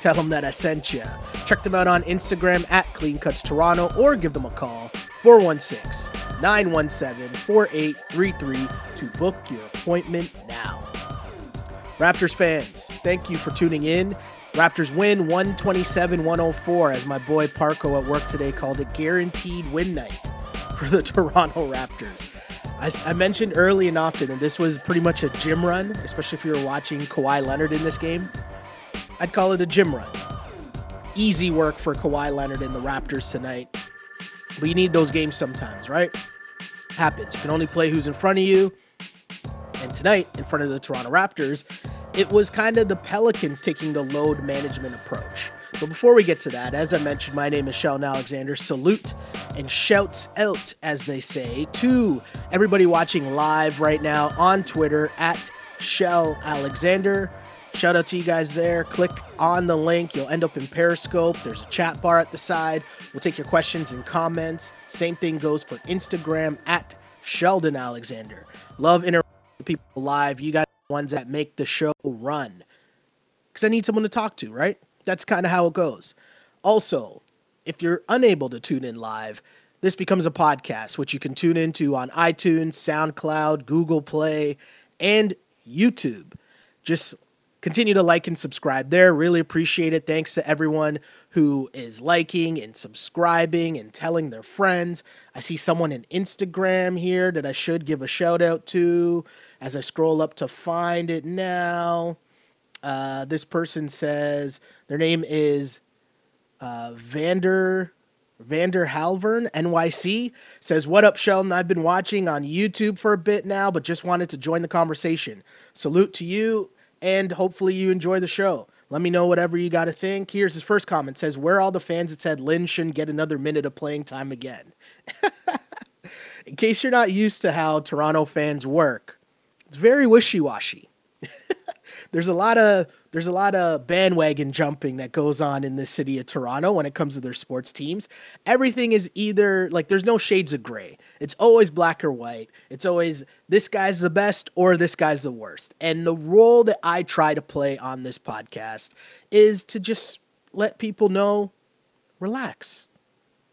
Tell them that I sent you. Check them out on Instagram at Clean Cuts Toronto or give them a call 416 917 4833 to book your appointment now. Raptors fans, thank you for tuning in. Raptors win 127 104, as my boy Parco at work today called it guaranteed win night for the Toronto Raptors. I, I, mentioned early and often that this was pretty much a gym run, especially if you were watching Kawhi Leonard in this game. I'd call it a gym run. Easy work for Kawhi Leonard and the Raptors tonight. But you need those games sometimes, right? Happens. You can only play who's in front of you. And tonight, in front of the Toronto Raptors, it was kind of the Pelicans taking the load management approach. But before we get to that, as I mentioned, my name is Sheldon Alexander. Salute and shouts out, as they say, to everybody watching live right now on Twitter at Shell Alexander. Shout out to you guys there. Click on the link. You'll end up in Periscope. There's a chat bar at the side. We'll take your questions and comments. Same thing goes for Instagram at Sheldon Alexander. Love interacting with people live. You guys are the ones that make the show run. Because I need someone to talk to, right? That's kind of how it goes. Also, if you're unable to tune in live, this becomes a podcast, which you can tune into on iTunes, SoundCloud, Google Play, and YouTube. Just continue to like and subscribe there. Really appreciate it. Thanks to everyone who is liking and subscribing and telling their friends. I see someone in Instagram here that I should give a shout out to as I scroll up to find it now. Uh, this person says their name is uh, Vander Vander Halvern NYC says, "What up, Sheldon? I've been watching on YouTube for a bit now, but just wanted to join the conversation. Salute to you and hopefully you enjoy the show. Let me know whatever you got to think. Here's his first comment: says, "Where all the fans that said Lin shouldn't get another minute of playing time again?" In case you're not used to how Toronto fans work, it's very wishy-washy. there's a lot of there's a lot of bandwagon jumping that goes on in the city of Toronto when it comes to their sports teams. Everything is either like there's no shades of gray. It's always black or white. It's always this guy's the best or this guy's the worst. And the role that I try to play on this podcast is to just let people know relax.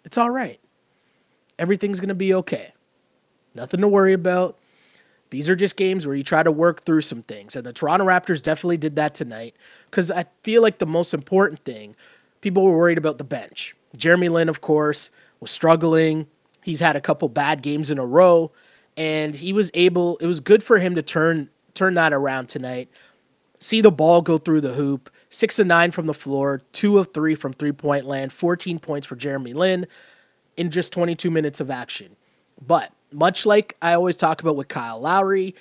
It's all right. Everything's going to be okay. Nothing to worry about. These are just games where you try to work through some things. And the Toronto Raptors definitely did that tonight because I feel like the most important thing, people were worried about the bench. Jeremy Lin, of course, was struggling. He's had a couple bad games in a row, and he was able, it was good for him to turn turn that around tonight. See the ball go through the hoop. Six of nine from the floor, two of three from three point land, 14 points for Jeremy Lin in just 22 minutes of action. But much like I always talk about with Kyle Lowry,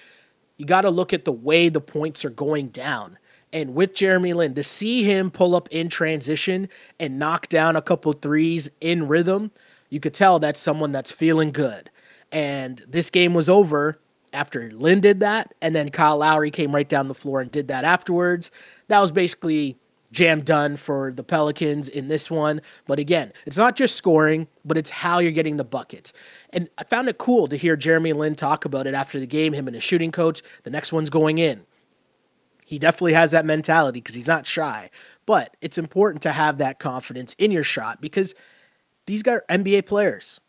you got to look at the way the points are going down. And with Jeremy Lin, to see him pull up in transition and knock down a couple threes in rhythm, you could tell that's someone that's feeling good. And this game was over after Lin did that, and then Kyle Lowry came right down the floor and did that afterwards. That was basically jam done for the Pelicans in this one. But again, it's not just scoring, but it's how you're getting the buckets. And I found it cool to hear Jeremy Lin talk about it after the game, him and his shooting coach. The next one's going in. He definitely has that mentality because he's not shy. But it's important to have that confidence in your shot because these guys are NBA players.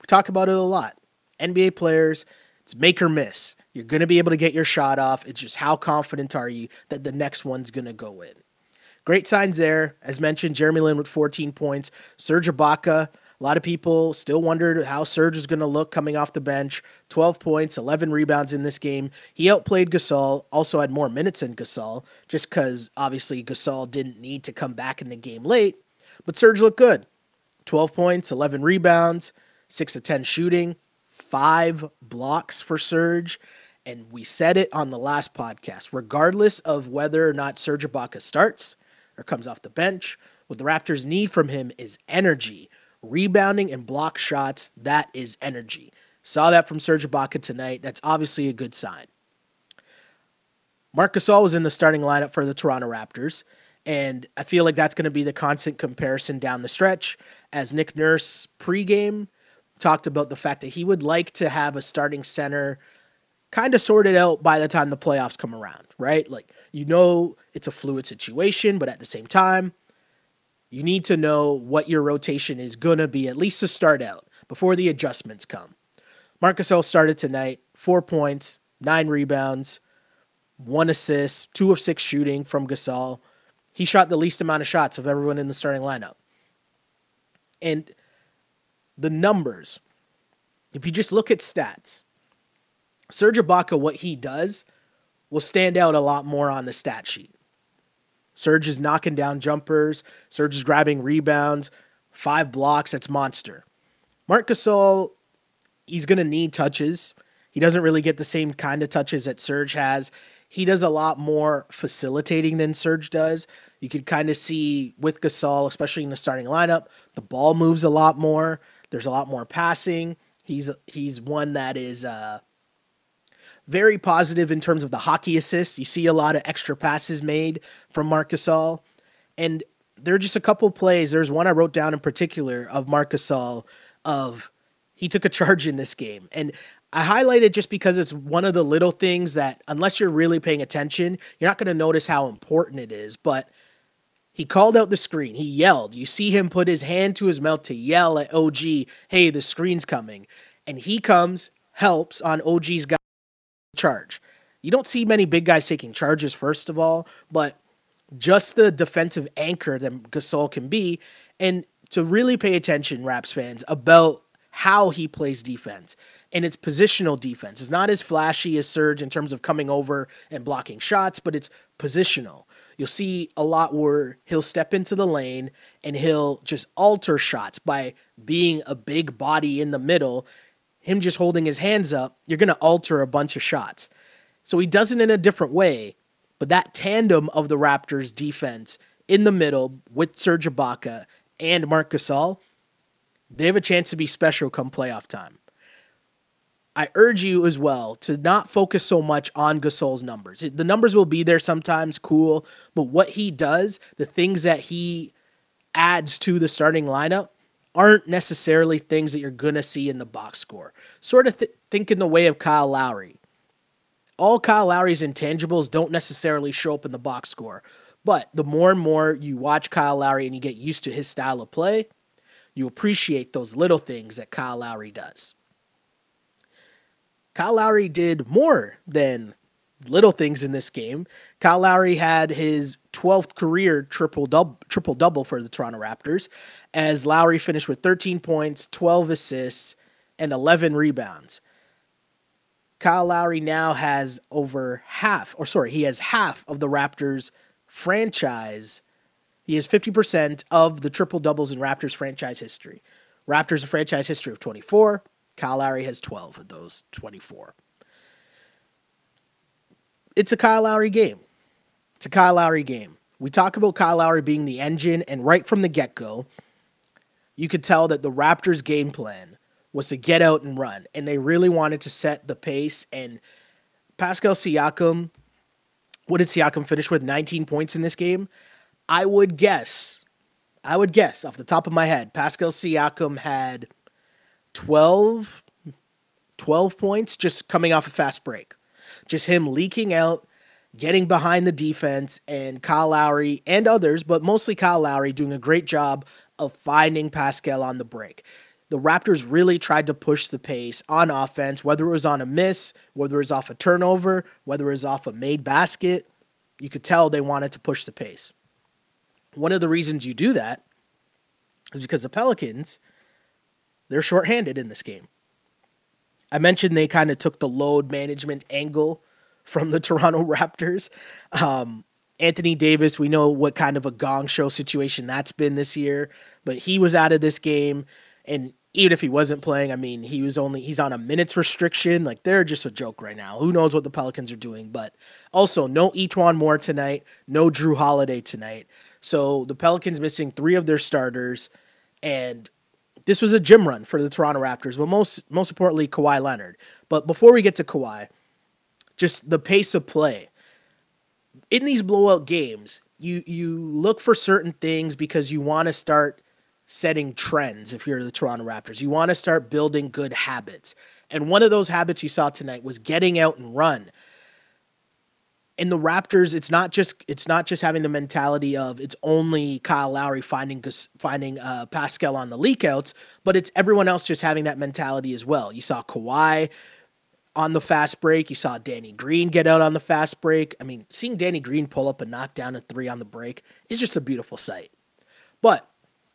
We talk about it a lot. NBA players, it's make or miss. You're going to be able to get your shot off. It's just how confident are you that the next one's going to go in. Great signs there. As mentioned, Jeremy Lin with 14 points. Serge Ibaka, a lot of people still wondered how Serge was going to look coming off the bench. 12 points, 11 rebounds in this game. He outplayed Gasol, also had more minutes than Gasol, just because obviously Gasol didn't need to come back in the game late. But Serge looked good. 12 points, 11 rebounds, 6 of 10 shooting, 5 blocks for Serge. And we said it on the last podcast regardless of whether or not Serge Ibaka starts, or comes off the bench. What the Raptors need from him is energy, rebounding and block shots. That is energy. Saw that from Serge Ibaka tonight. That's obviously a good sign. Marc Gasol was in the starting lineup for the Toronto Raptors, and I feel like that's going to be the constant comparison down the stretch. As Nick Nurse pregame talked about the fact that he would like to have a starting center kind of sorted out by the time the playoffs come around, right? Like, you know, it's a fluid situation, but at the same time, you need to know what your rotation is going to be, at least to start out before the adjustments come. Marc Gasol started tonight, four points, nine rebounds, one assist, two of six shooting from Gasol. He shot the least amount of shots of everyone in the starting lineup. And the numbers, if you just look at stats, Serge Ibaka, what he does will stand out a lot more on the stat sheet. Serge is knocking down jumpers. Serge is grabbing rebounds. Five blocks. That's monster. Marc Gasol, he's going to need touches. He doesn't really get the same kind of touches that Serge has. He does a lot more facilitating than Serge does. You could kind of see with Gasol, especially in the starting lineup, the ball moves a lot more. There's a lot more passing. He's he's one that is uh, very positive in terms of the hockey assists. You see a lot of extra passes made from Marc Gasol. And there are just a couple plays. There's one I wrote down in particular of Marc Gasol of he took a charge in this game. And I highlight it just because it's one of the little things that, unless you're really paying attention, you're not going to notice how important it is. But he called out the screen. He yelled. You see him put his hand to his mouth to yell at OG, hey, the screen's coming. And he comes, helps on OG's guy charge. You don't see many big guys taking charges, first of all, but just the defensive anchor that Gasol can be. And to really pay attention, Raps fans, about how he plays defense and it's positional defense. It's not as flashy as Serge in terms of coming over and blocking shots, but it's positional. You'll see a lot where he'll step into the lane and he'll just alter shots by being a big body in the middle. Him just holding his hands up, you're going to alter a bunch of shots. So he does it in a different way, but that tandem of the Raptors defense in the middle with Serge Ibaka and Marc Gasol, they have a chance to be special come playoff time. I urge you as well to not focus so much on Gasol's numbers. The numbers will be there sometimes, cool, but what he does, the things that he adds to the starting lineup, aren't necessarily things that you're going to see in the box score. Sort of th- think in the way of Kyle Lowry. All Kyle Lowry's intangibles don't necessarily show up in the box score, but the more and more you watch Kyle Lowry and you get used to his style of play, you appreciate those little things that Kyle Lowry does. Kyle Lowry did more than little things in this game. Kyle Lowry had his 12th career triple double triple double for the Toronto Raptors as Lowry finished with 13 points, 12 assists, and 11 rebounds. Kyle Lowry now has over half, or sorry, he has half of the Raptors franchise. He has 50% of the triple doubles in Raptors franchise history. Raptors a franchise history of 24. Kyle Lowry has 12 of those 24. It's a Kyle Lowry game. It's a Kyle Lowry game. We talk about Kyle Lowry being the engine, and right from the get go, you could tell that the Raptors' game plan was to get out and run, and they really wanted to set the pace. And Pascal Siakam, what did Siakam finish with? 19 points in this game? I would guess, I would guess off the top of my head, Pascal Siakam had 12, 12 points just coming off a fast break. Just him leaking out, getting behind the defense, and Kyle Lowry and others, but mostly Kyle Lowry, doing a great job of finding Pascal on the break. The Raptors really tried to push the pace on offense, whether it was on a miss, whether it was off a turnover, whether it was off a made basket. You could tell they wanted to push the pace. One of the reasons you do that is because the Pelicans they're shorthanded in this game. I mentioned they kind of took the load management angle from the Toronto Raptors. Um, Anthony Davis, we know what kind of a gong show situation that's been this year, but he was out of this game. And even if he wasn't playing, I mean, he was only, he's on a minutes restriction. Like, they're just a joke right now. Who knows what the Pelicans are doing? But also, no E'Twaun Moore tonight, no Jrue Holiday tonight. So the Pelicans missing three of their starters, and this was a gym run for the Toronto Raptors. But most most importantly, Kawhi Leonard. But before we get to Kawhi, just the pace of play in these blowout games, you you look for certain things because you want to start setting trends if you're the Toronto Raptors. You want to start building good habits. And one of those habits you saw tonight was getting out and run. In the Raptors, it's not just it's not just having the mentality of it's only Kyle Lowry finding finding uh, Pascal on the leakouts, but it's everyone else just having that mentality as well. You saw Kawhi on the fast break. You saw Danny Green get out on the fast break. I mean, seeing Danny Green pull up and knock down a three on the break is just a beautiful sight. But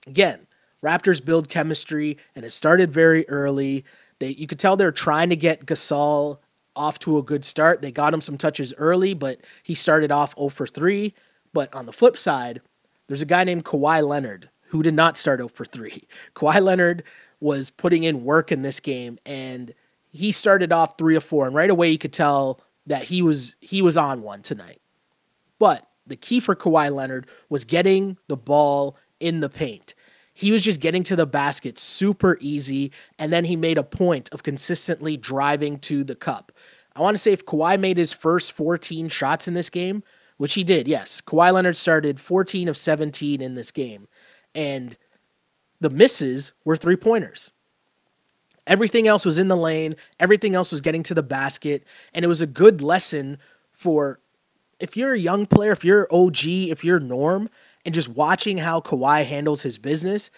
again, Raptors build chemistry, and it started very early. They you could tell they're trying to get Gasol off to a good start. They got him some touches early, but he started off 0 for 3. But on the flip side, there's a guy named Kawhi Leonard who did not start 0 for 3. Kawhi Leonard was putting in work in this game and he started off 3 or 4 and right away you could tell that he was he was on one tonight. But the key for Kawhi Leonard was getting the ball in the paint. He was just getting to the basket super easy, and then he made a point of consistently driving to the cup. I want to say if Kawhi made his first 14 shots in this game, which he did, yes, Kawhi Leonard started 14 of 17 in this game, and the misses were three pointers. Everything else was in the lane, everything else was getting to the basket, and it was a good lesson for if you're a young player, if you're OG, if you're Norm, and just watching how Kawhi handles his business,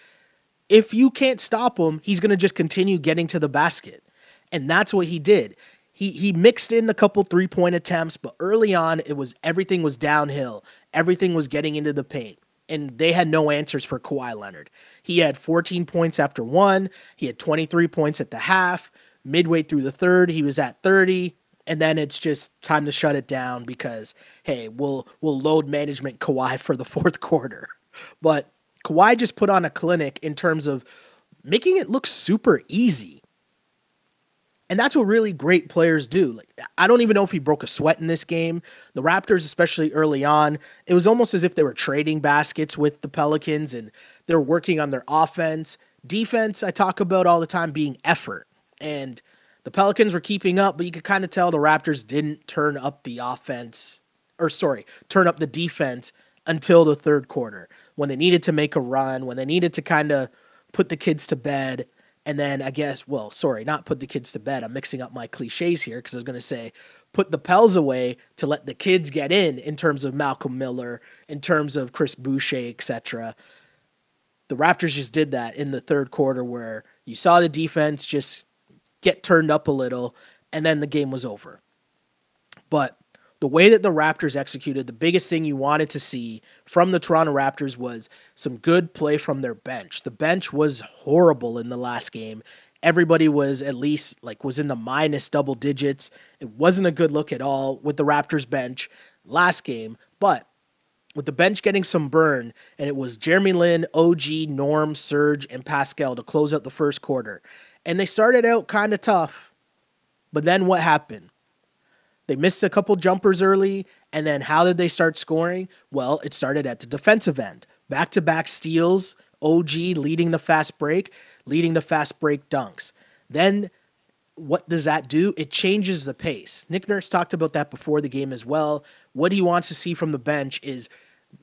if you can't stop him, he's going to just continue getting to the basket. And that's what he did. He he mixed in a couple three-point attempts, but early on it was everything was downhill. Everything was getting into the paint. And they had no answers for Kawhi Leonard. He had 14 points after one. He had 23 points at the half. Midway through the third, he was at 30 and then it's just time to shut it down because hey, we'll we'll load management Kawhi for the fourth quarter. But Kawhi just put on a clinic in terms of making it look super easy. And that's what really great players do. Like I don't even know if he broke a sweat in this game. The Raptors, especially early on, it was almost as if they were trading baskets with the Pelicans and they're working on their offense. Defense, I talk about all the time being effort. And the Pelicans were keeping up, but you could kind of tell the Raptors didn't turn up the offense, or sorry, turn up the defense until the third quarter when they needed to make a run, when they needed to kind of put the kids to bed. And then I guess, well, sorry, not put the kids to bed. I'm mixing up my cliches here because I was going to say put the Pels away to let the kids get in, in terms of Malcolm Miller, in terms of Chris Boucher, etc. The Raptors just did that in the third quarter where you saw the defense just get turned up a little, and then the game was over. But the way that the Raptors executed, the biggest thing you wanted to see from the Toronto Raptors was some good play from their bench. The bench was horrible in the last game. Everybody was at least like was in the minus double digits. It wasn't a good look at all with the Raptors bench last game, but with the bench getting some burn, and it was Jeremy Lin, OG, Norm, Serge, and Pascal to close out the first quarter. And they started out kind of tough. But then what happened? They missed a couple jumpers early. And then how did they start scoring? Well, it started at the defensive end. Back to back steals, OG leading the fast break, leading the fast break dunks. Then what does that do? It changes the pace. Nick Nurse talked about that before the game as well. What he wants to see from the bench is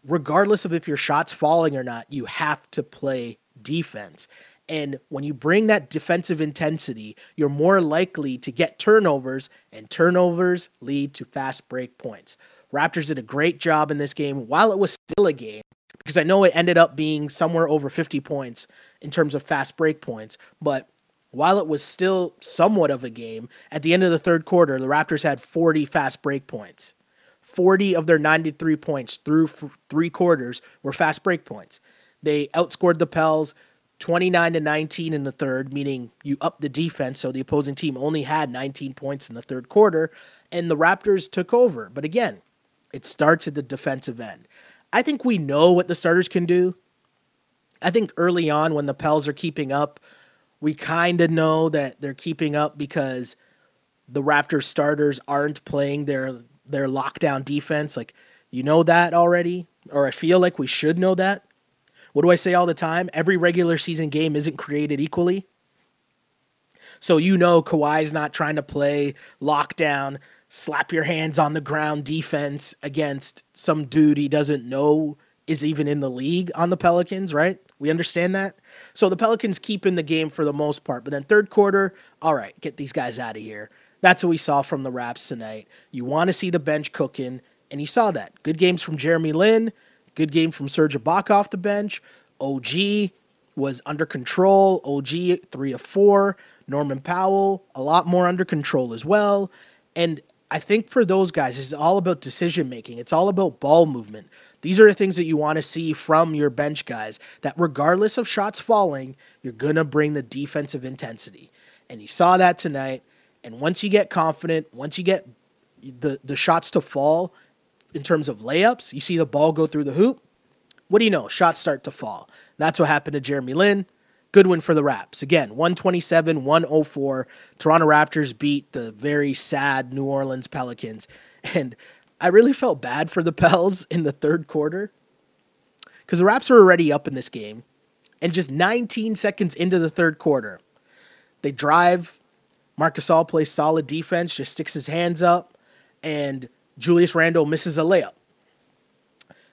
regardless of if your shot's falling or not, you have to play defense. And when you bring that defensive intensity, you're more likely to get turnovers, and turnovers lead to fast break points. Raptors did a great job in this game while it was still a game, because I know it ended up being somewhere over 50 points in terms of fast break points. But while it was still somewhat of a game, at the end of the third quarter, the Raptors had 40 fast break points. 40 of their 93 points through three quarters were fast break points. They outscored the Pels 29 to 19 in the third, meaning you up the defense. So the opposing team only had 19 points in the third quarter, and the Raptors took over. But again, it starts at the defensive end. I think we know what the starters can do. I think early on, when the Pels are keeping up, we kind of know that they're keeping up because the Raptors starters aren't playing their their lockdown defense. Like you know that already. or I feel like we should know that. What do I say all the time? Every regular season game isn't created equally. So you know Kawhi's not trying to play lockdown, slap your hands on the ground defense against some dude he doesn't know is even in the league on the Pelicans, right? We understand that. So the Pelicans keep in the game for the most part, but then third quarter, all right, get these guys out of here. That's what we saw from the Raps tonight. You want to see the bench cooking, and you saw that. Good games from Jeremy Lin, good game from Serge Ibaka off the bench. OG was under control. OG three of four. Norman Powell a lot more under control as well. And I think for those guys, it's all about decision making. It's all about ball movement. These are the things that you want to see from your bench guys. That regardless of shots falling, you're gonna bring the defensive intensity. And you saw that tonight. And once you get confident, once you get the the shots to fall in terms of layups, you see the ball go through the hoop. What do you know? Shots start to fall. That's what happened to Jeremy Lin. Good win for the Raps. Again, 127 104. Toronto Raptors beat the very sad New Orleans Pelicans. And I really felt bad for the Pels in the third quarter because the Raps were already up in this game. And just 19 seconds into the third quarter, they drive. Marc Gasol plays solid defense, just sticks his hands up, and Julius Randle misses a layup.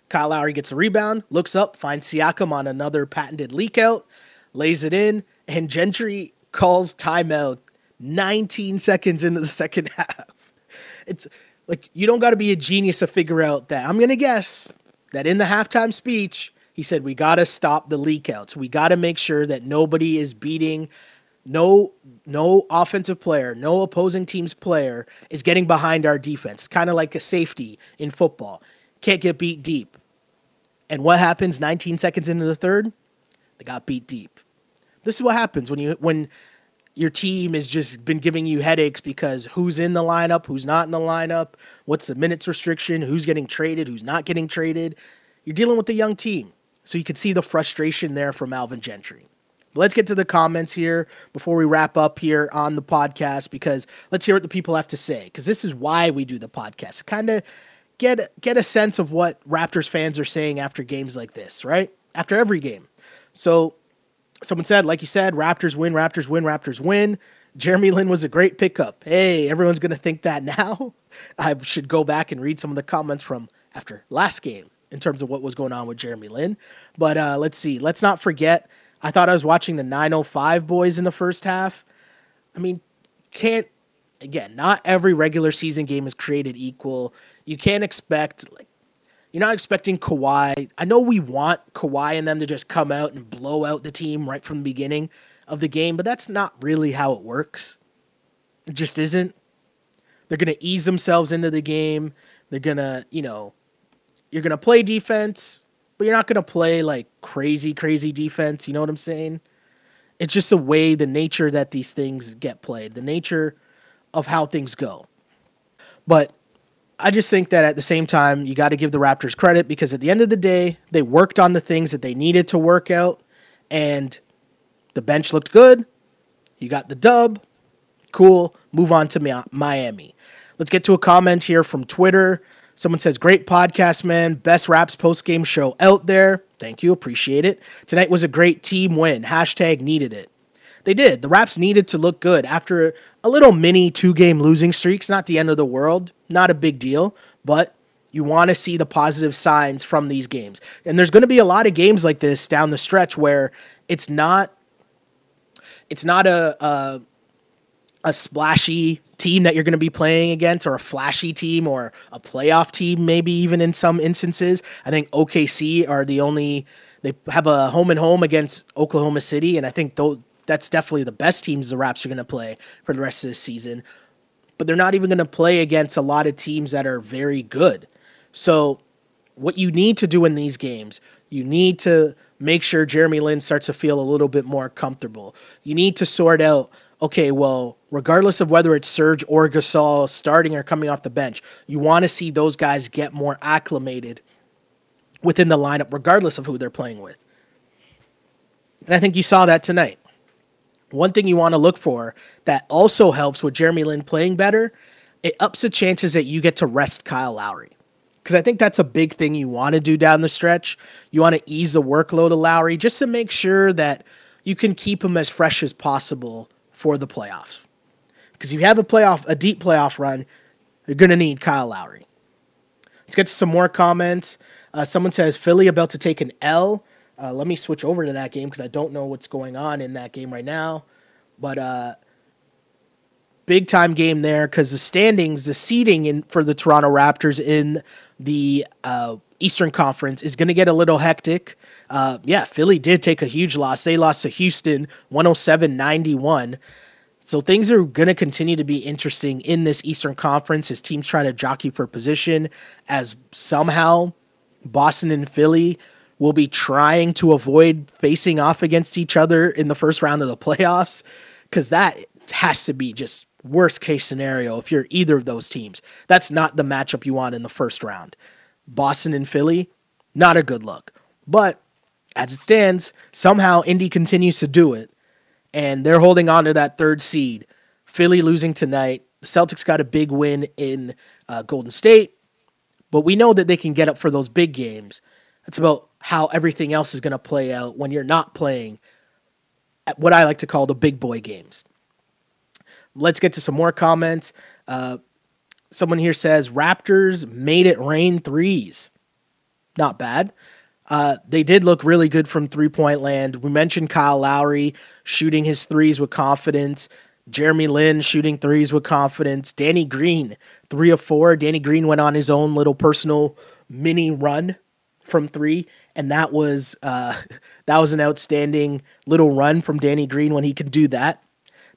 Kyle Lowry gets a rebound, looks up, finds Siakam on another patented leak out, lays it in, and Gentry calls timeout 19 seconds into the second half. It's like you don't got to be a genius to figure out that. I'm going to guess that in the halftime speech, he said, We got to stop the leak outs. We got to make sure that nobody is beating. No, no offensive player, no opposing team's player is getting behind our defense. Kind of like a safety in football. Can't get beat deep. And what happens 19 seconds into the third? They got beat deep. This is what happens when you when your team has just been giving you headaches because who's in the lineup, who's not in the lineup, what's the minutes restriction, who's getting traded, who's not getting traded. You're dealing with a young team. So you could see the frustration there from Alvin Gentry. But let's get to the comments here before we wrap up here on the podcast because let's hear what the people have to say because this is why we do the podcast. Kind of get get a sense of what Raptors fans are saying after games like this, right? After every game. So someone said, like you said, Raptors win, Raptors win, Raptors win. Jeremy Lin was a great pickup. Hey, everyone's going to think that now. I should go back and read some of the comments from after last game in terms of what was going on with Jeremy Lin. But uh, let's see. Let's not forget. I thought I was watching the 905 boys in the first half. I mean, can't again, not every regular season game is created equal. You can't expect like you're not expecting Kawhi. I know we want Kawhi and them to just come out and blow out the team right from the beginning of the game, but that's not really how it works. It just isn't. They're going to ease themselves into the game. They're going to, you know, you're going to play defense, but you're not going to play like crazy, crazy defense. You know what I'm saying? It's just the way, the nature that these things get played, the nature of how things go. But I just think that at the same time, you got to give the Raptors credit because at the end of the day, they worked on the things that they needed to work out, and the bench looked good. You got the dub. Cool. Move on to Miami. Let's get to a comment here from Twitter. Someone says, Great podcast, man. Best Raps post game show out there. Thank you. Appreciate it. Tonight was a great team win. Hashtag needed it. They did. The Raps needed to look good after a little mini two game losing streaks. Not the end of the world, not a big deal, but you want to see the positive signs from these games. And there's going to be a lot of games like this down the stretch where it's not it's not a a, a splashy team that you're going to be playing against or a flashy team or a playoff team maybe even in some instances. I think OKC are the only they have a home and home against Oklahoma City and I think those that's definitely the best teams the Raps are going to play for the rest of the season. But they're not even going to play against a lot of teams that are very good. So, what you need to do in these games, you need to make sure Jeremy Lin starts to feel a little bit more comfortable. You need to sort out, okay, well, regardless of whether it's Serge or Gasol starting or coming off the bench, you want to see those guys get more acclimated within the lineup, regardless of who they're playing with. And I think you saw that tonight. One thing you want to look for that also helps with Jeremy Lin playing better, it ups the chances that you get to rest Kyle Lowry. because I think that's a big thing you want to do down the stretch. You want to ease the workload of Lowry just to make sure that you can keep him as fresh as possible for the playoffs. Because if you have a playoff, a deep playoff run, you're going to need Kyle Lowry. Let's get to some more comments. Uh, someone says Philly about to take an L. Uh, let me switch over to that game because I don't know what's going on in that game right now. But uh, big time game there because the standings, the seeding in for the Toronto Raptors in the uh, Eastern Conference is going to get a little hectic. Uh, yeah, Philly did take a huge loss. They lost to Houston 107 91. So things are going to continue to be interesting in this Eastern Conference as teams try to jockey for position, as somehow Boston and Philly will be trying to avoid facing off against each other in the first round of the playoffs, because that has to be just worst case scenario if you're either of those teams. That's not the matchup you want in the first round. Boston and Philly, not a good look. But as it stands, somehow Indy continues to do it, and they're holding on to that third seed. Philly losing tonight. Celtics got a big win in uh, Golden State, but we know that they can get up for those big games. It's about how everything else is going to play out when you're not playing at what I like to call the big boy games. Let's get to some more comments. Uh, someone here says Raptors made it rain threes. Not bad. Uh, they did look really good from three point land. We mentioned Kyle Lowry shooting his threes with confidence. Jeremy Lin shooting threes with confidence. Danny Green, three of four. Danny Green went on his own little personal mini run from three, and that was uh, that was an outstanding little run from Danny Green when he can do that.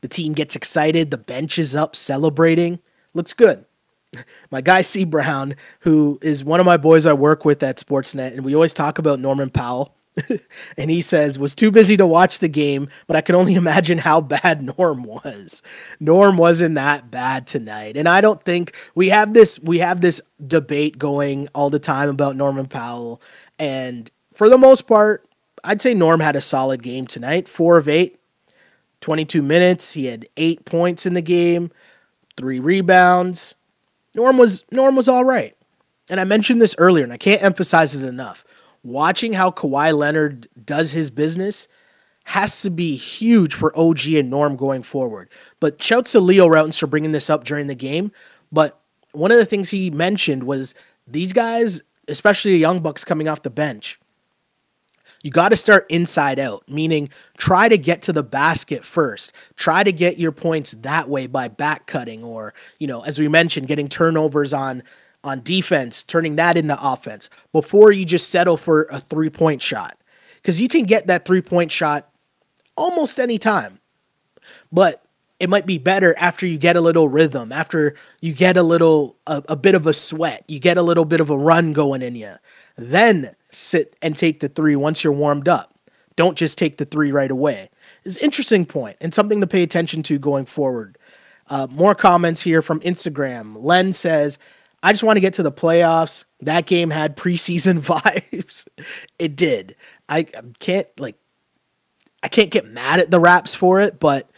The team gets excited. The bench is up celebrating. Looks good. My guy C Brown, who is one of my boys I work with at Sportsnet, and we always talk about Norman Powell. and he says was too busy to watch the game, but I can only imagine how bad Norm was. Norm wasn't that bad tonight, and I don't think we have this we have this debate going all the time about Norman Powell, and for the most part, I'd say Norm had a solid game tonight. Four of eight, 22 minutes. He had eight points in the game, three rebounds. Norm was Norm was all right. And I mentioned this earlier, and I can't emphasize it enough. Watching how Kawhi Leonard does his business has to be huge for OG and Norm going forward. But shouts to Leo Rautins for bringing this up during the game. But one of the things he mentioned was these guys, especially the Young Bucks coming off the bench, you got to start inside out, meaning try to get to the basket first. Try to get your points that way by back cutting or, you know, as we mentioned, getting turnovers on on defense, turning that into offense before you just settle for a three-point shot. Cuz you can get that three-point shot almost any time. But it might be better after you get a little rhythm, after you get a little a, a bit of a sweat, you get a little bit of a run going in you. Then sit and take the three once you're warmed up. Don't just take the three right away. It's an interesting point and something to pay attention to going forward. Uh, more comments here from Instagram. Len says, I just want to get to the playoffs. That game had preseason vibes. it did. I can't like I can't get mad at the Raps for it, but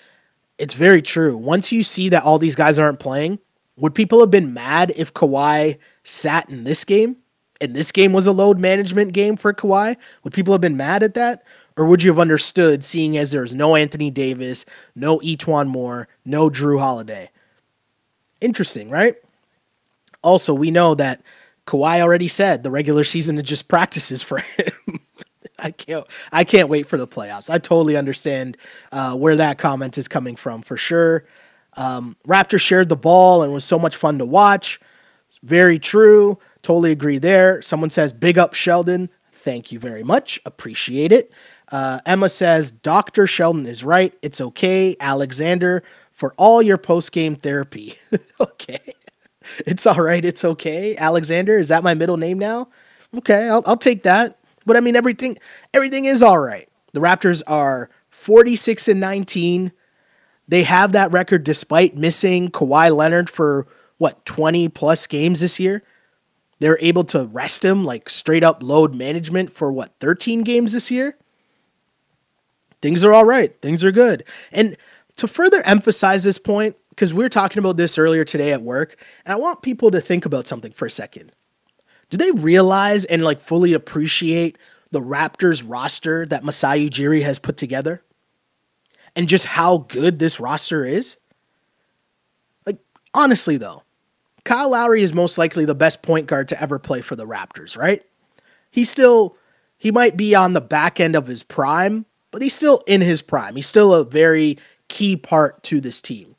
it's very true. Once you see that all these guys aren't playing, would people have been mad if Kawhi sat in this game? And this game was a load management game for Kawhi, would people have been mad at that? Or would you have understood seeing as there's no Anthony Davis, no E'Twaun Moore, no Jrue Holiday? Interesting, right? Also, we know that Kawhi already said the regular season is just practices for him. I can't I can't wait for the playoffs. I totally understand uh, where that comment is coming from for sure. Um, Raptors shared the ball and was so much fun to watch. Very true. Totally agree there. Someone says, big up Sheldon. Thank you very much. Appreciate it. Uh, Emma says, Dr. Sheldon is right. It's okay, Alexander, for all your post game therapy. okay. It's all right. It's okay. Alexander, is that my middle name now? Okay, I'll, I'll take that. But I mean, everything, everything is all right. The Raptors are 46 and 19. They have that record despite missing Kawhi Leonard for what 20 plus games this year. They're able to rest him like straight up load management for what 13 games this year. Things are all right. Things are good. And to further emphasize this point, because we are talking about this earlier today at work, and I want people to think about something for a second. do they realize and like fully appreciate the Raptors roster that Masai Ujiri has put together? And just how good this roster is? Like, honestly, though, Kyle Lowry is most likely the best point guard to ever play for the Raptors, right? He's still, he might be on the back end of his prime, but he's still in his prime. He's still a very key part to this team.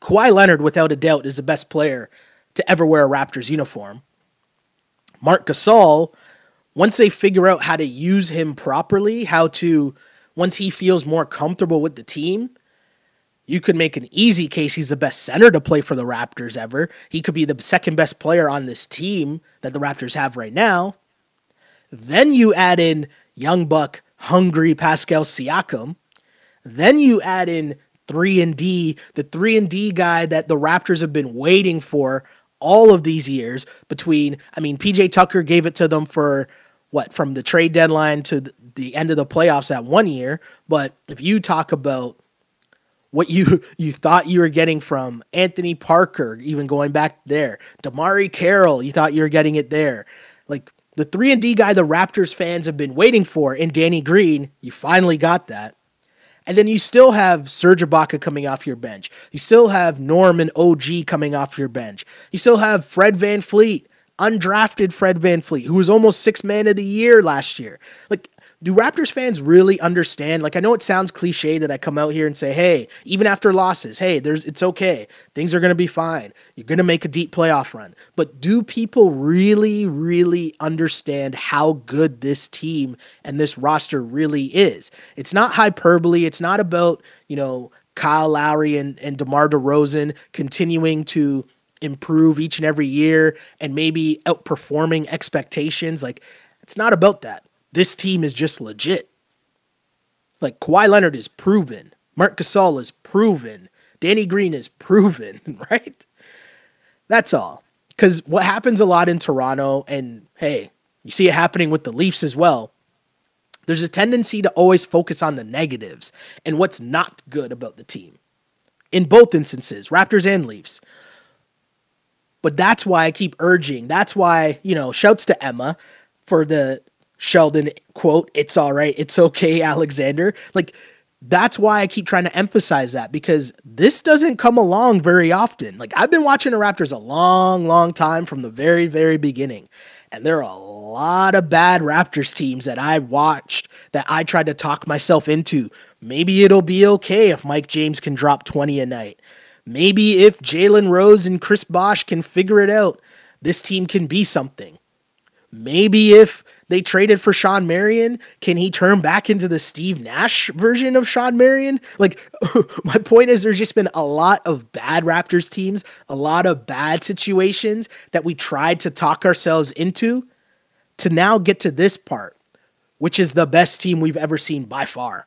Kawhi Leonard, without a doubt, is the best player to ever wear a Raptors uniform. Marc Gasol, once they figure out how to use him properly, how to, once he feels more comfortable with the team, you could make an easy case he's the best center to play for the Raptors ever. He could be the second best player on this team that the Raptors have right now. Then you add in young buck, hungry Pascal Siakam. Then you add in 3 and D, the 3 and D guy that the Raptors have been waiting for all of these years between I mean PJ Tucker gave it to them for what from the trade deadline to the end of the playoffs that one year, but if you talk about what you you thought you were getting from Anthony Parker, even going back there, DeMarre Carroll, you thought you were getting it there. Like the 3 and D guy the Raptors fans have been waiting for in Danny Green, you finally got that. And then you still have Serge Ibaka coming off your bench. You still have Norman OG coming off your bench. You still have Fred VanVleet, undrafted Fred VanVleet, who was almost six man of the year last year. Like do Raptors fans really understand? Like, I know it sounds cliche that I come out here and say, "Hey, even after losses, hey, there's it's okay. Things are to be fine. You're to make a deep playoff run." But do people really, really understand how good this team and this roster really is? It's not hyperbole. It's not about you know Kyle Lowry and and DeMar DeRozan continuing to improve each and every year and maybe outperforming expectations. Like, it's not about that this team is just legit. Like Kawhi Leonard is proven. Marc Gasol is proven. Danny Green is proven, right? That's all. Because what happens a lot in Toronto, and hey, you see it happening with the Leafs as well. There's a tendency to always focus on the negatives and what's not good about the team. In both instances, Raptors and Leafs. But that's why I keep urging. That's why, you know, shouts to Emma for the Sheldon quote, it's all right, it's okay, Alexander. Like, that's why I keep trying to emphasize that because this doesn't come along very often. Like, I've been watching the Raptors a long, long time from the very, very beginning. And there are a lot of bad Raptors teams that I watched that I tried to talk myself into. Maybe it'll be okay if Mike James can drop 20 a night. Maybe if Jalen Rose and Chris Bosh can figure it out, this team can be something. Maybe if they traded for Shawn Marion. Can he turn back into the Steve Nash version of Shawn Marion? Like, my point is, there's just been a lot of bad Raptors teams, a lot of bad situations that we tried to talk ourselves into to now get to this part, which is the best team we've ever seen by far.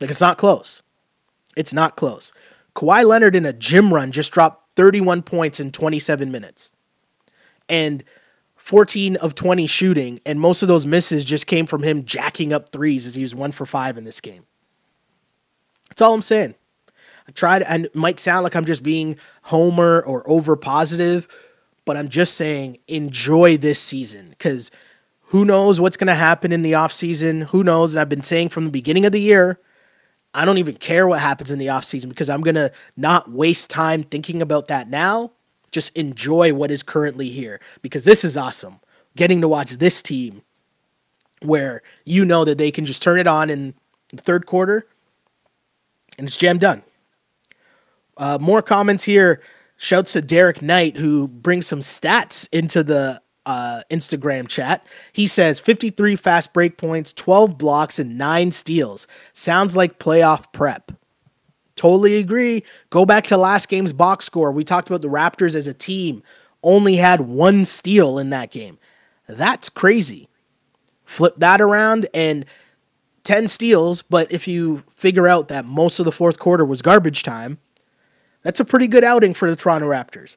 Like, it's not close. It's not close. Kawhi Leonard in a gym run just dropped 31 points in 27 minutes. And 14 of 20 shooting, and most of those misses just came from him jacking up threes as he was one for five in this game. That's all I'm saying. I tried, and it might sound like I'm just being homer or over positive, but I'm just saying enjoy this season because who knows what's going to happen in the offseason? Who knows? And I've been saying from the beginning of the year, I don't even care what happens in the offseason because I'm going to not waste time thinking about that now just enjoy what is currently here because this is awesome. Getting to watch this team where you know that they can just turn it on in the third quarter and it's jam done. Uh, more comments here. Shouts to Derek Knight, who brings some stats into the uh, Instagram chat. He says 53 fast break points, 12 blocks, and 9 steals. Sounds like playoff prep. Totally agree. Go back to last game's box score. We talked about the Raptors as a team only had one steal in that game. That's crazy. Flip that around and 10 steals, but if you figure out that most of the fourth quarter was garbage time, that's a pretty good outing for the Toronto Raptors.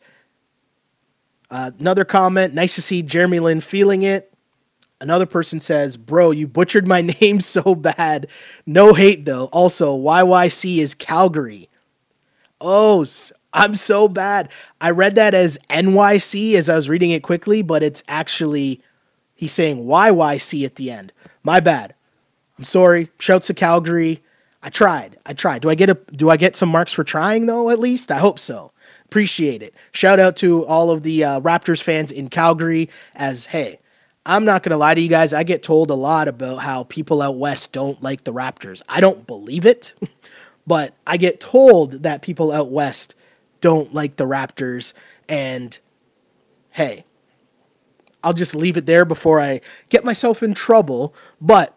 Uh, another comment nice to see Jeremy Lin feeling it. Another person says, Bro, you butchered my name so bad. No hate though. Also, YYC is Calgary. Oh, I'm so bad. I read that as NYC as I was reading it quickly, but it's actually he's saying YYC at the end. My bad. I'm sorry. Shouts to Calgary. I tried. I tried. Do I get a do I get some marks for trying though at least? I hope so. Appreciate it. Shout out to all of the uh, Raptors fans in Calgary as hey, I'm not going to lie to you guys. I get told a lot about how people out west don't like the Raptors. I don't believe it, but I get told that people out west don't like the Raptors. And hey, I'll just leave it there before I get myself in trouble. But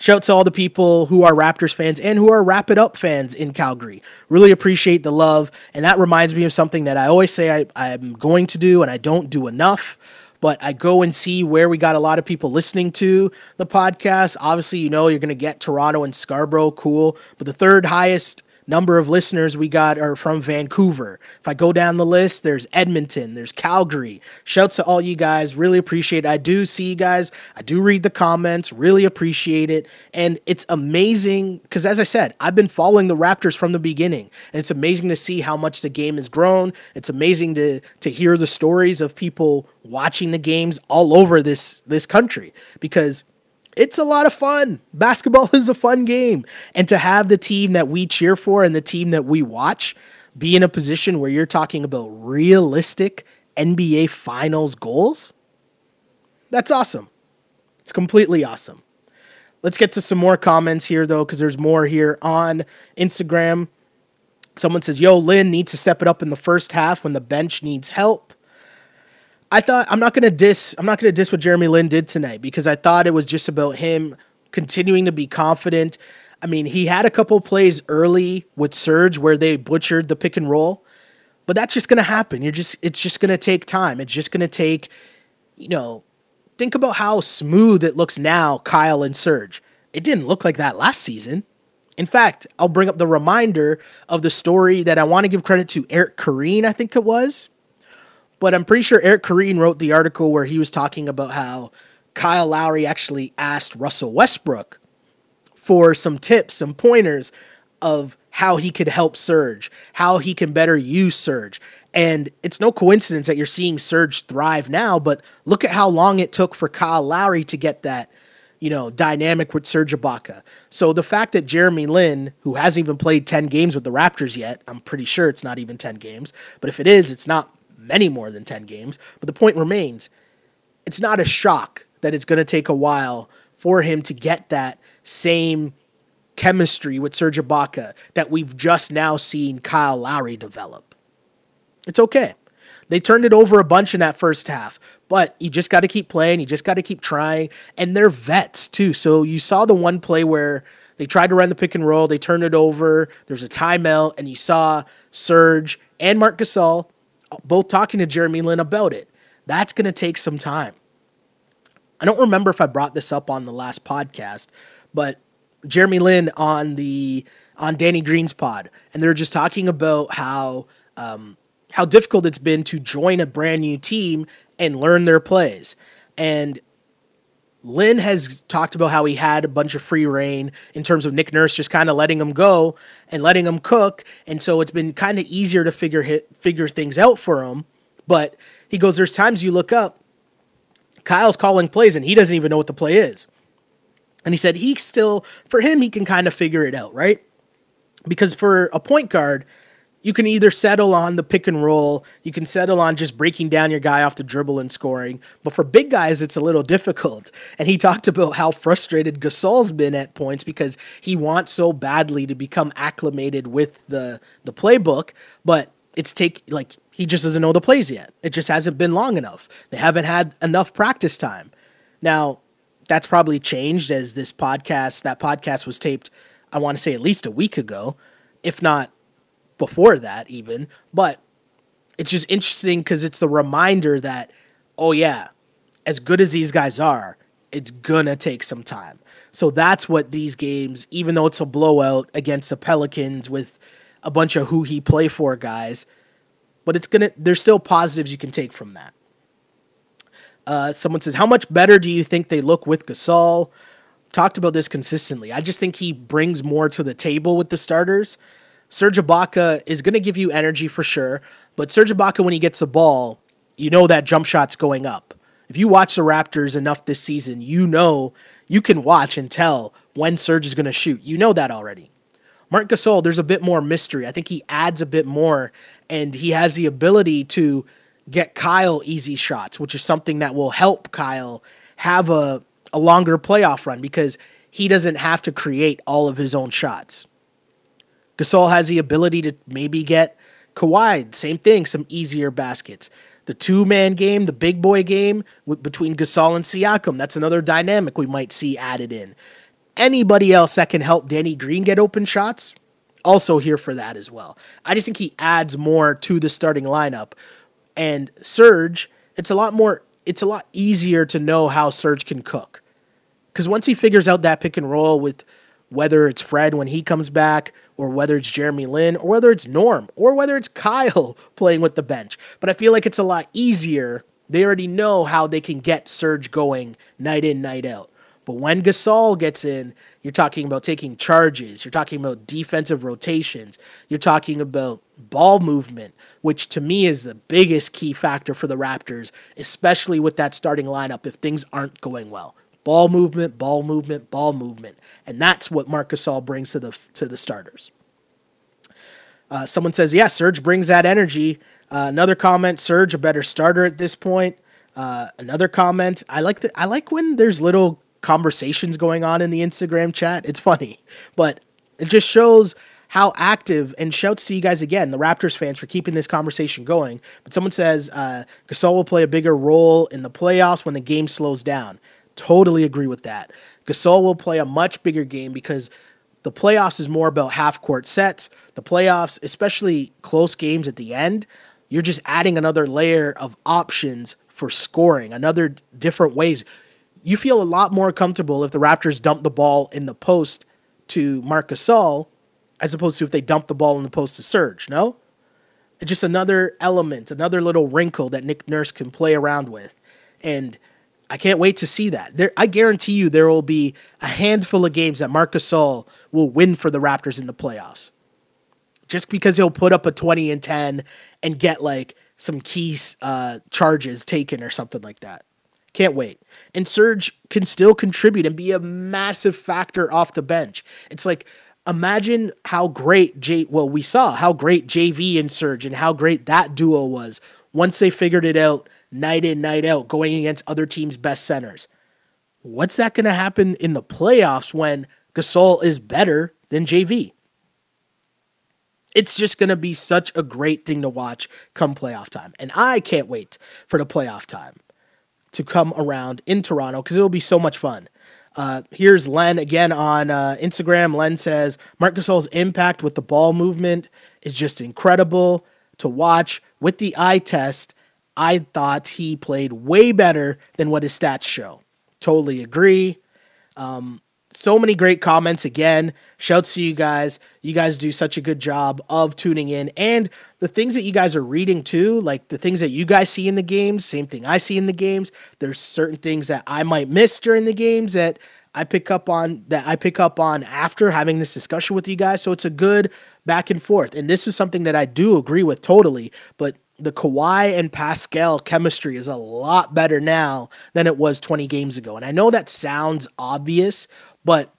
Shout to all the people who are Raptors fans and who are Wrap It Up fans in Calgary. Really appreciate the love. And that reminds me of something that I always say I, I'm going to do and I don't do enough but I go and see where we got a lot of people listening to the podcast. Obviously, you know, you're going to get Toronto and Scarborough, cool. But the third highest number of listeners we got are from Vancouver. If I go down the list, there's Edmonton, there's Calgary. Shouts to all you guys. Really appreciate it. I do see you guys. I do read the comments. Really appreciate it. And it's amazing because, as I said, I've been following the Raptors from the beginning. And it's amazing to see how much the game has grown. It's amazing to, to hear the stories of people watching the games all over this, this country because it's a lot of fun. Basketball is a fun game. And to have the team that we cheer for and the team that we watch be in a position where you're talking about realistic NBA Finals goals, that's awesome. It's completely awesome. Let's get to some more comments here, though, because there's more here on Instagram. Someone says, Yo, Lin needs to step it up in the first half when the bench needs help. I thought I'm not gonna diss I'm not gonna diss what Jeremy Lin did tonight because I thought it was just about him continuing to be confident. I mean, he had a couple plays early with Serge where they butchered the pick and roll, but that's just gonna happen. You're just it's just gonna take time. It's just gonna take, you know, think about how smooth it looks now, Kyle and Serge. It didn't look like that last season. In fact, I'll bring up the reminder of the story that I want to give credit to Eric Koreen, I think it was but I'm pretty sure Eric Koreen wrote the article where he was talking about how Kyle Lowry actually asked Russell Westbrook for some tips, some pointers of how he could help Serge, how he can better use Serge. And it's no coincidence that you're seeing Serge thrive now, but look at how long it took for Kyle Lowry to get that, you know, dynamic with Serge Ibaka. So the fact that Jeremy Lin, who hasn't even played 10 games with the Raptors yet, I'm pretty sure it's not even 10 games, but if it is, it's not many more than 10 games. But the point remains it's not a shock that it's going to take a while for him to get that same chemistry with Serge Ibaka that we've just now seen Kyle Lowry develop. It's okay. They turned it over a bunch in that first half, but you just got to keep playing. You just got to keep trying. And they're vets too. So you saw the one play where they tried to run the pick and roll, they turned it over. There's a timeout, and you saw Serge and Marc Gasol both talking to Jeremy Lin about it. That's going to take some time. I don't remember if I brought this up on the last podcast, but Jeremy Lin on the on Danny Green's pod, and they're just talking about how um, how difficult it's been to join a brand new team and learn their plays. And Lin has talked about how he had a bunch of free reign in terms of Nick Nurse just kind of letting him go and letting him cook, and so it's been kind of easier to figure hit, figure things out for him. But he goes, "There's times you look up, Kyle's calling plays and he doesn't even know what the play is." And he said he still, for him, he can kind of figure it out, right? Because for a point guard, you can either settle on the pick and roll, you can settle on just breaking down your guy off the dribble and scoring. But for big guys, it's a little difficult. And he talked about how frustrated Gasol's been at points because he wants so badly to become acclimated with the the playbook, but it's take like he just doesn't know the plays yet. It just hasn't been long enough. They haven't had enough practice time. Now, that's probably changed as this podcast, that podcast was taped, I want to say at least a week ago, if not before that even, but it's just interesting because it's the reminder that, oh yeah, as good as these guys are, it's gonna take some time. So that's what these games, even though it's a blowout against the Pelicans with a bunch of who he play for guys, but it's gonna there's still positives you can take from that. Uh, someone says, How much better do you think they look with Gasol? Talked about this consistently. I just think he brings more to the table with the starters Serge Ibaka is going to give you energy for sure, but Serge Ibaka, when he gets the ball, you know that jump shot's going up. If you watch the Raptors enough this season, you know you can watch and tell when Serge is going to shoot. You know that already. Marc Gasol, there's a bit more mystery. I think he adds a bit more, and he has the ability to get Kyle easy shots, which is something that will help Kyle have a, a longer playoff run because he doesn't have to create all of his own shots. Gasol has the ability to maybe get Kawhi, same thing, some easier baskets. The two man game, the big boy game between Gasol and Siakam, that's another dynamic we might see added in. Anybody else that can help Danny Green get open shots, also here for that as well. I just think he adds more to the starting lineup. And Serge, it's a lot more, it's a lot easier to know how Serge can cook. Because once he figures out that pick and roll with whether it's Fred when he comes back, or whether it's Jeremy Lin, or whether it's Norm, or whether it's Kyle playing with the bench. But I feel like it's a lot easier. They already know how they can get Serge going night in, night out. But when Gasol gets in, you're talking about taking charges, you're talking about defensive rotations, you're talking about ball movement, which to me is the biggest key factor for the Raptors, especially with that starting lineup if things aren't going well. Ball movement, ball movement, ball movement, and that's what Marc Gasol brings to the to the starters. Uh, someone says, "Yeah, Serge brings that energy." Uh, another comment: Serge a better starter at this point. Uh, another comment: I like the I like when there's little conversations going on in the Instagram chat. It's funny, but it just shows how active and shouts to you guys again, the Raptors fans, for keeping this conversation going. But someone says uh, Gasol will play a bigger role in the playoffs when the game slows down. Totally agree with that. Gasol will play a much bigger game because the playoffs is more about half court sets. The playoffs, especially close games at the end, you're just adding another layer of options for scoring, another different ways. You feel a lot more comfortable if the Raptors dump the ball in the post to Marc Gasol as opposed to if they dump the ball in the post to Serge, no? It's just another element, another little wrinkle that Nick Nurse can play around with. And I can't wait to see that. There, I guarantee you there will be a handful of games that Marc Gasol will win for the Raptors in the playoffs. Just because he'll put up a 20 and 10 and get like some key uh, charges taken or something like that. Can't wait. And Serge can still contribute and be a massive factor off the bench. It's like imagine how great J well we saw how great JV and Serge and how great that duo was once they figured it out night in, night out, going against other teams' best centers. What's that going to happen in the playoffs when Gasol is better than JV? It's just going to be such a great thing to watch come playoff time. And I can't wait for the playoff time to come around in Toronto because it'll be so much fun. Uh, here's Len again on uh, Instagram. Len says Marc Gasol's impact with the ball movement is just incredible to watch. With the eye test, I thought he played way better than what his stats show. Totally agree. Um, so many great comments again. Shouts to you guys. You guys do such a good job of tuning in. And the things that you guys are reading too, like the things that you guys see in the games, same thing I see in the games. There's certain things that I might miss during the games that I pick up on that I pick up on after having this discussion with you guys. So it's a good back and forth. And this is something that I do agree with totally. But the Kawhi and Pascal chemistry is a lot better now than it was 20 games ago. And I know that sounds obvious, but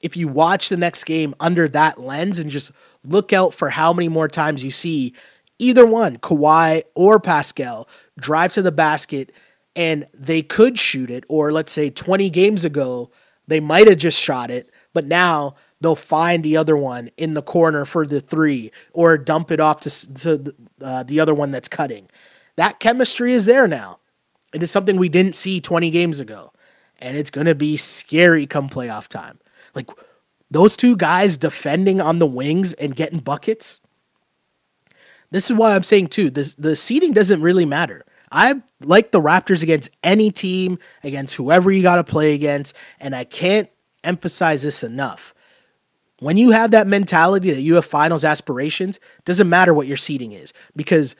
if you watch the next game under that lens and just look out for how many more times you see either one, Kawhi or Pascal, drive to the basket and they could shoot it, or let's say 20 games ago, they might have just shot it, but now they'll find the other one in the corner for the three or dump it off to, to uh, the other one that's cutting. That chemistry is there now. It is something we didn't see 20 games ago. And it's going to be scary come playoff time. Like those two guys defending on the wings and getting buckets. This is why I'm saying, too, this, the seeding doesn't really matter. I like the Raptors against any team, against whoever you got to play against. And I can't emphasize this enough when you have that mentality that you have finals aspirations, doesn't matter what your seeding is because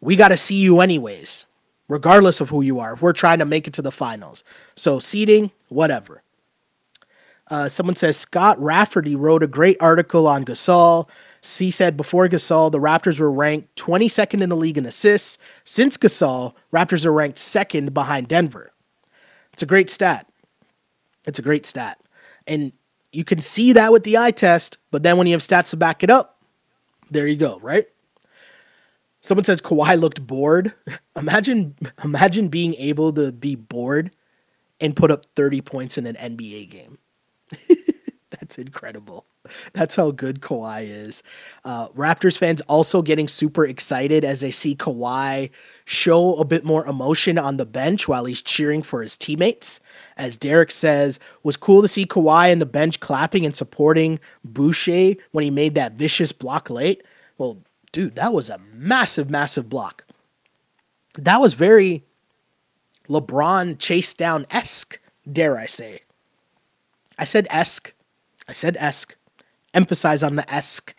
we got to see you anyways, regardless of who you are. If we're trying to make it to the finals, so seeding, whatever. Uh, someone says Scott Rafferty wrote a great article on Gasol. He said before Gasol, the Raptors were ranked 22nd in the league in assists. Since Gasol, Raptors are ranked second behind Denver. It's a great stat. It's a great stat. And you can see that with the eye test, but then when you have stats to back it up, there you go, right? Someone says Kawhi looked bored. imagine imagine being able to be bored and put up 30 points in an NBA game. That's incredible. That's how good Kawhi is. Uh, Raptors fans also getting super excited as they see Kawhi show a bit more emotion on the bench while he's cheering for his teammates. As Derek says, was cool to see Kawhi in the bench clapping and supporting Boucher when he made that vicious block late. Well, dude, that was a massive, massive block. That was very LeBron chase down esque, dare I say. I said esque. I said esque. Emphasize on the esque.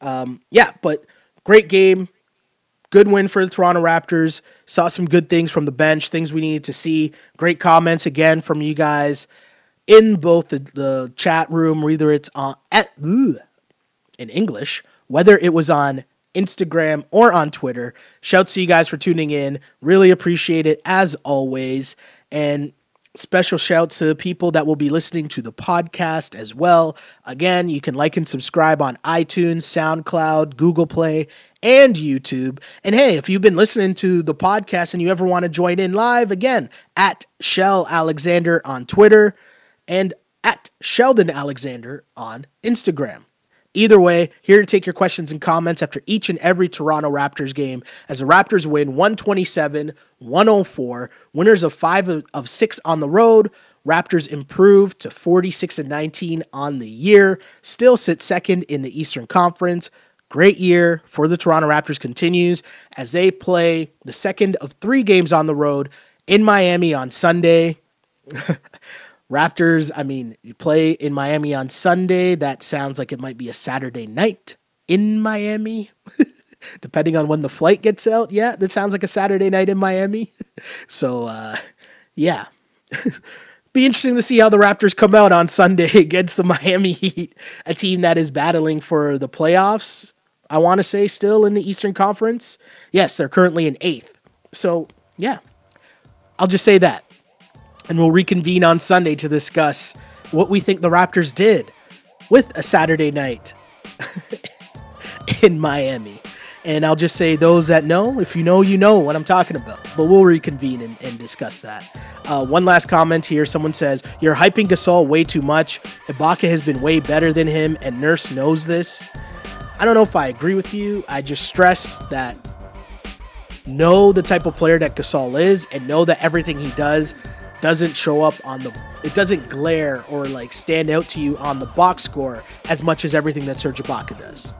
Um, yeah, but great game. Good win for the Toronto Raptors. Saw some good things from the bench, things we needed to see. Great comments again from you guys in both the, the chat room, whether it's on at, in English, whether it was on Instagram or on Twitter. Shouts to you guys for tuning in. Really appreciate it as always. And Special shout to the people that will be listening to the podcast as well. Again, you can like and subscribe on iTunes, SoundCloud, Google Play, and YouTube. And hey, if you've been listening to the podcast and you ever want to join in live, again, at Shell Alexander on Twitter and at Sheldon Alexander on Instagram. Either way, here to take your questions and comments after each and every Toronto Raptors game as the Raptors win 127 104, winners of 5 of 6 on the road. Raptors improve to 46 and 19 on the year, still sit second in the Eastern Conference. Great year for the Toronto Raptors continues as they play the second of three games on the road in Miami on Sunday. Raptors, I mean, you play in Miami on Sunday. That sounds like it might be a Saturday night in Miami. Depending on when the flight gets out. Yeah, that sounds like a Saturday night in Miami. so, uh, yeah. be interesting to see how the Raptors come out on Sunday against the Miami Heat, a team that is battling for the playoffs. I want to say still in the Eastern Conference. Yes, they're currently in eighth. So, yeah, I'll just say that and we'll reconvene on Sunday to discuss what we think the Raptors did with a Saturday night in Miami. And I'll just say, those that know, if you know, you know what I'm talking about. But we'll reconvene and, and discuss that. Uh, one last comment here. Someone says, You're hyping Gasol way too much. Ibaka has been way better than him, and Nurse knows this. I don't know if I agree with you. I just stress that know the type of player that Gasol is and know that everything he does doesn't show up on the it doesn't glare or like stand out to you on the box score as much as everything that Serge Ibaka does.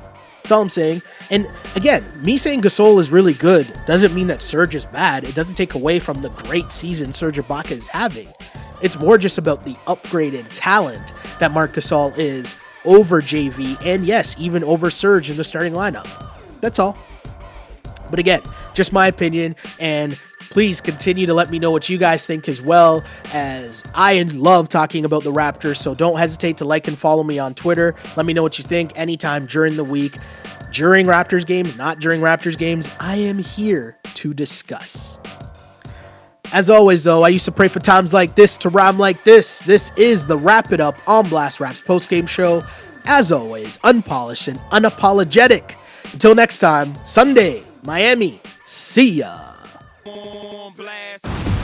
That's all I'm saying. And again, me saying Gasol is really good doesn't mean that Serge is bad. It doesn't take away from the great season Serge Ibaka is having. It's more just about the upgrade in talent that Marc Gasol is over JV and yes, even over Serge in the starting lineup. That's all. But again, just my opinion and please continue to let me know what you guys think as well as I love talking about the Raptors. So don't hesitate to like and follow me on Twitter. Let me know what you think anytime during the week. During Raptors games, not during Raptors games, I am here to discuss. As always, though, I used to pray for times like this to rhyme like this. This is the Wrap It Up on Blast Raps postgame show. As always, unpolished and unapologetic. Until next time, Sunday, Miami. See ya on blast.